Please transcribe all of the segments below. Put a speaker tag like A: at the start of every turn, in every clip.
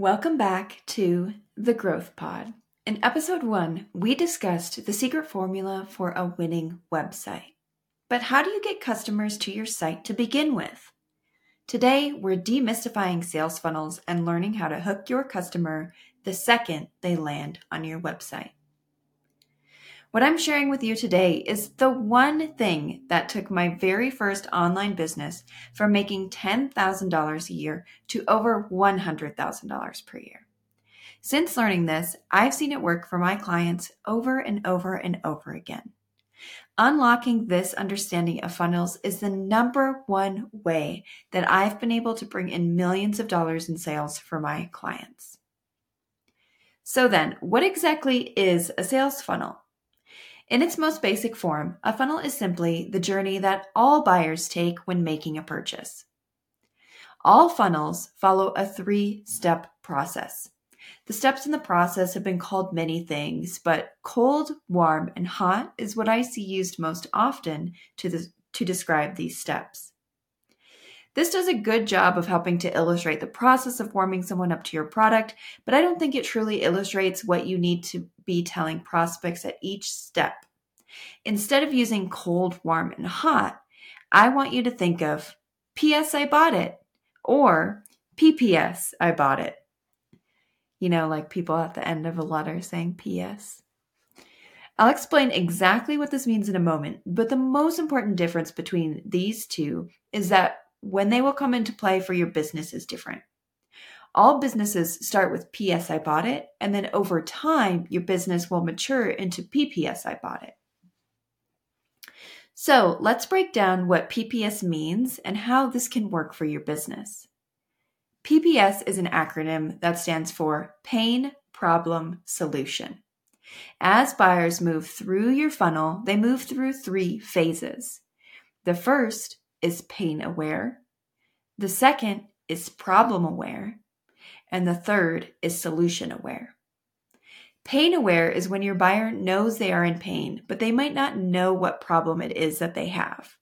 A: Welcome back to The Growth Pod. In episode one, we discussed the secret formula for a winning website. But how do you get customers to your site to begin with? Today, we're demystifying sales funnels and learning how to hook your customer the second they land on your website. What I'm sharing with you today is the one thing that took my very first online business from making $10,000 a year to over $100,000 per year. Since learning this, I've seen it work for my clients over and over and over again. Unlocking this understanding of funnels is the number one way that I've been able to bring in millions of dollars in sales for my clients. So, then, what exactly is a sales funnel? In its most basic form, a funnel is simply the journey that all buyers take when making a purchase. All funnels follow a three step process. The steps in the process have been called many things, but cold, warm, and hot is what I see used most often to, the, to describe these steps. This does a good job of helping to illustrate the process of warming someone up to your product, but I don't think it truly illustrates what you need to be telling prospects at each step. Instead of using cold, warm, and hot, I want you to think of P.S. I bought it or P.P.S. I bought it. You know, like people at the end of a letter saying P.S. I'll explain exactly what this means in a moment, but the most important difference between these two is that when they will come into play for your business is different. All businesses start with PS I bought it, and then over time, your business will mature into PPS I bought it. So let's break down what PPS means and how this can work for your business. PPS is an acronym that stands for Pain, Problem, Solution. As buyers move through your funnel, they move through three phases. The first is pain aware. The second is problem aware. And the third is solution aware. Pain aware is when your buyer knows they are in pain, but they might not know what problem it is that they have.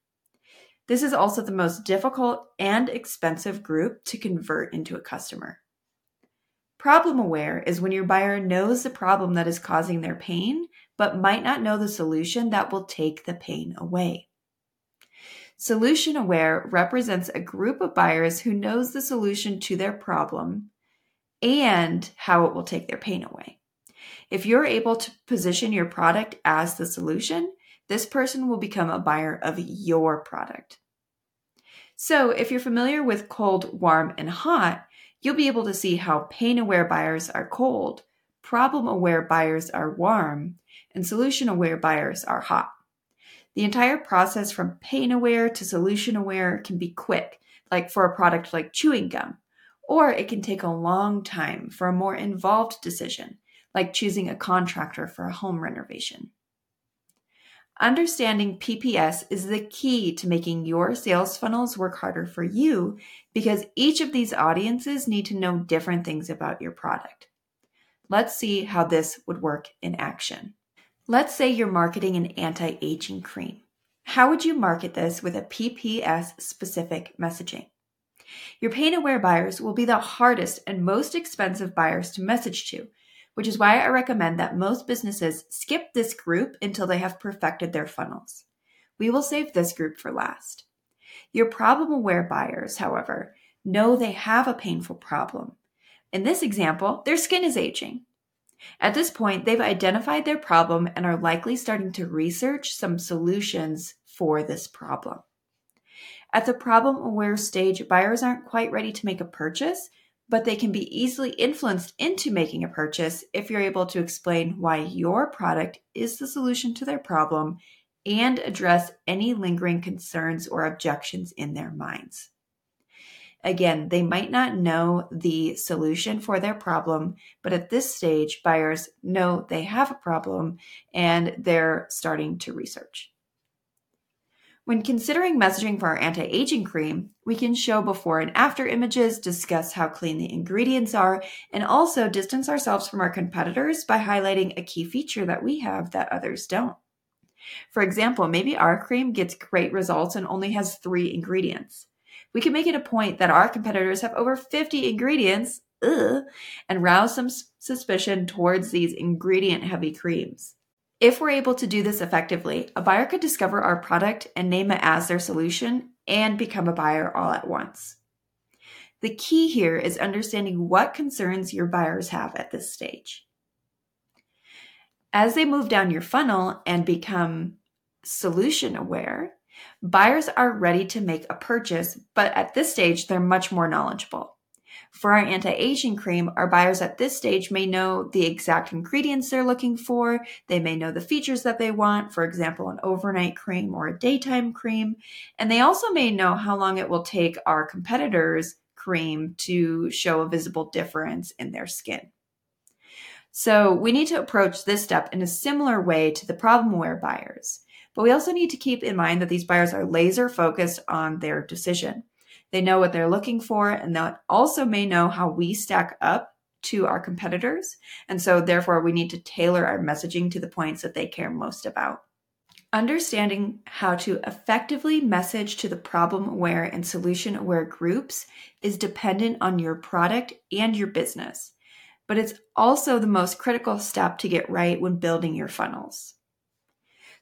A: This is also the most difficult and expensive group to convert into a customer. Problem aware is when your buyer knows the problem that is causing their pain, but might not know the solution that will take the pain away. Solution aware represents a group of buyers who knows the solution to their problem and how it will take their pain away. If you're able to position your product as the solution, this person will become a buyer of your product. So, if you're familiar with cold, warm, and hot, you'll be able to see how pain aware buyers are cold, problem aware buyers are warm, and solution aware buyers are hot. The entire process from pain aware to solution aware can be quick, like for a product like chewing gum, or it can take a long time for a more involved decision, like choosing a contractor for a home renovation. Understanding PPS is the key to making your sales funnels work harder for you because each of these audiences need to know different things about your product. Let's see how this would work in action. Let's say you're marketing an anti aging cream. How would you market this with a PPS specific messaging? Your pain aware buyers will be the hardest and most expensive buyers to message to which is why I recommend that most businesses skip this group until they have perfected their funnels. We will save this group for last. Your problem aware buyers, however, know they have a painful problem. In this example, their skin is aging. At this point, they've identified their problem and are likely starting to research some solutions for this problem. At the problem aware stage, buyers aren't quite ready to make a purchase, but they can be easily influenced into making a purchase if you're able to explain why your product is the solution to their problem and address any lingering concerns or objections in their minds. Again, they might not know the solution for their problem, but at this stage, buyers know they have a problem and they're starting to research. When considering messaging for our anti aging cream, we can show before and after images, discuss how clean the ingredients are, and also distance ourselves from our competitors by highlighting a key feature that we have that others don't. For example, maybe our cream gets great results and only has three ingredients. We can make it a point that our competitors have over 50 ingredients ugh, and rouse some suspicion towards these ingredient heavy creams. If we're able to do this effectively, a buyer could discover our product and name it as their solution and become a buyer all at once. The key here is understanding what concerns your buyers have at this stage. As they move down your funnel and become solution aware, buyers are ready to make a purchase, but at this stage, they're much more knowledgeable. For our anti aging cream, our buyers at this stage may know the exact ingredients they're looking for. They may know the features that they want, for example, an overnight cream or a daytime cream. And they also may know how long it will take our competitors' cream to show a visible difference in their skin. So we need to approach this step in a similar way to the problem aware buyers. But we also need to keep in mind that these buyers are laser focused on their decision. They know what they're looking for, and they also may know how we stack up to our competitors. And so, therefore, we need to tailor our messaging to the points that they care most about. Understanding how to effectively message to the problem aware and solution aware groups is dependent on your product and your business, but it's also the most critical step to get right when building your funnels.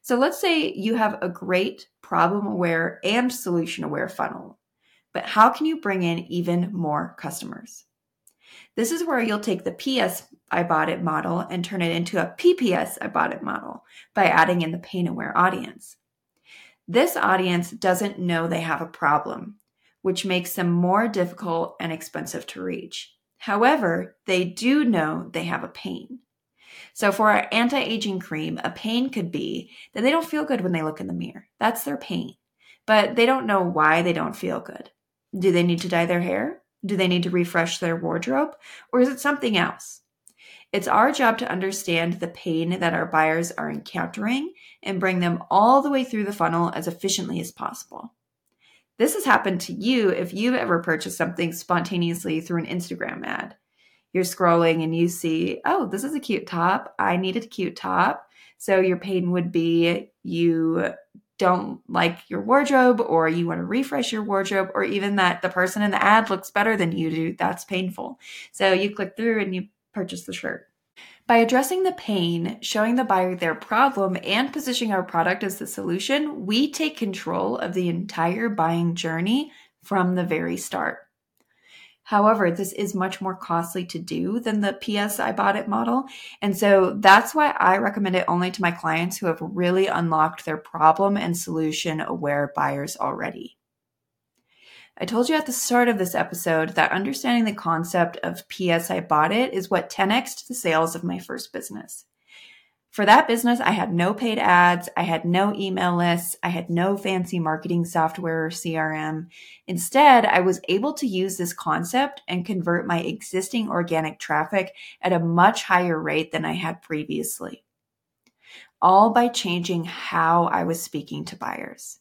A: So let's say you have a great problem aware and solution aware funnel but how can you bring in even more customers? This is where you'll take the PS I bought it model and turn it into a PPS I bought it model by adding in the pain aware audience. This audience doesn't know they have a problem, which makes them more difficult and expensive to reach. However, they do know they have a pain. So for our anti-aging cream, a pain could be that they don't feel good when they look in the mirror. That's their pain. But they don't know why they don't feel good. Do they need to dye their hair? Do they need to refresh their wardrobe? Or is it something else? It's our job to understand the pain that our buyers are encountering and bring them all the way through the funnel as efficiently as possible. This has happened to you if you've ever purchased something spontaneously through an Instagram ad. You're scrolling and you see, oh, this is a cute top. I needed a cute top. So your pain would be you don't like your wardrobe or you want to refresh your wardrobe or even that the person in the ad looks better than you do, that's painful. So you click through and you purchase the shirt. By addressing the pain, showing the buyer their problem, and positioning our product as the solution, we take control of the entire buying journey from the very start. However, this is much more costly to do than the PS I bought it model. And so that's why I recommend it only to my clients who have really unlocked their problem and solution aware buyers already. I told you at the start of this episode that understanding the concept of PS I bought it is what 10x the sales of my first business. For that business, I had no paid ads, I had no email lists, I had no fancy marketing software or CRM. Instead, I was able to use this concept and convert my existing organic traffic at a much higher rate than I had previously. All by changing how I was speaking to buyers.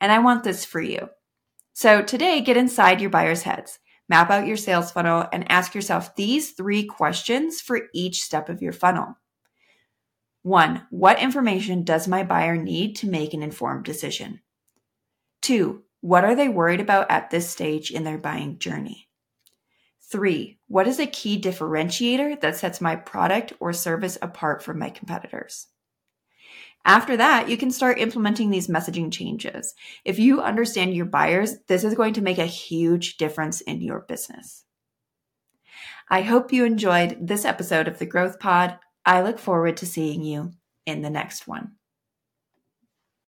A: And I want this for you. So today, get inside your buyers' heads, map out your sales funnel, and ask yourself these three questions for each step of your funnel. One, what information does my buyer need to make an informed decision? Two, what are they worried about at this stage in their buying journey? Three, what is a key differentiator that sets my product or service apart from my competitors? After that, you can start implementing these messaging changes. If you understand your buyers, this is going to make a huge difference in your business. I hope you enjoyed this episode of the Growth Pod. I look forward to seeing you in the next one.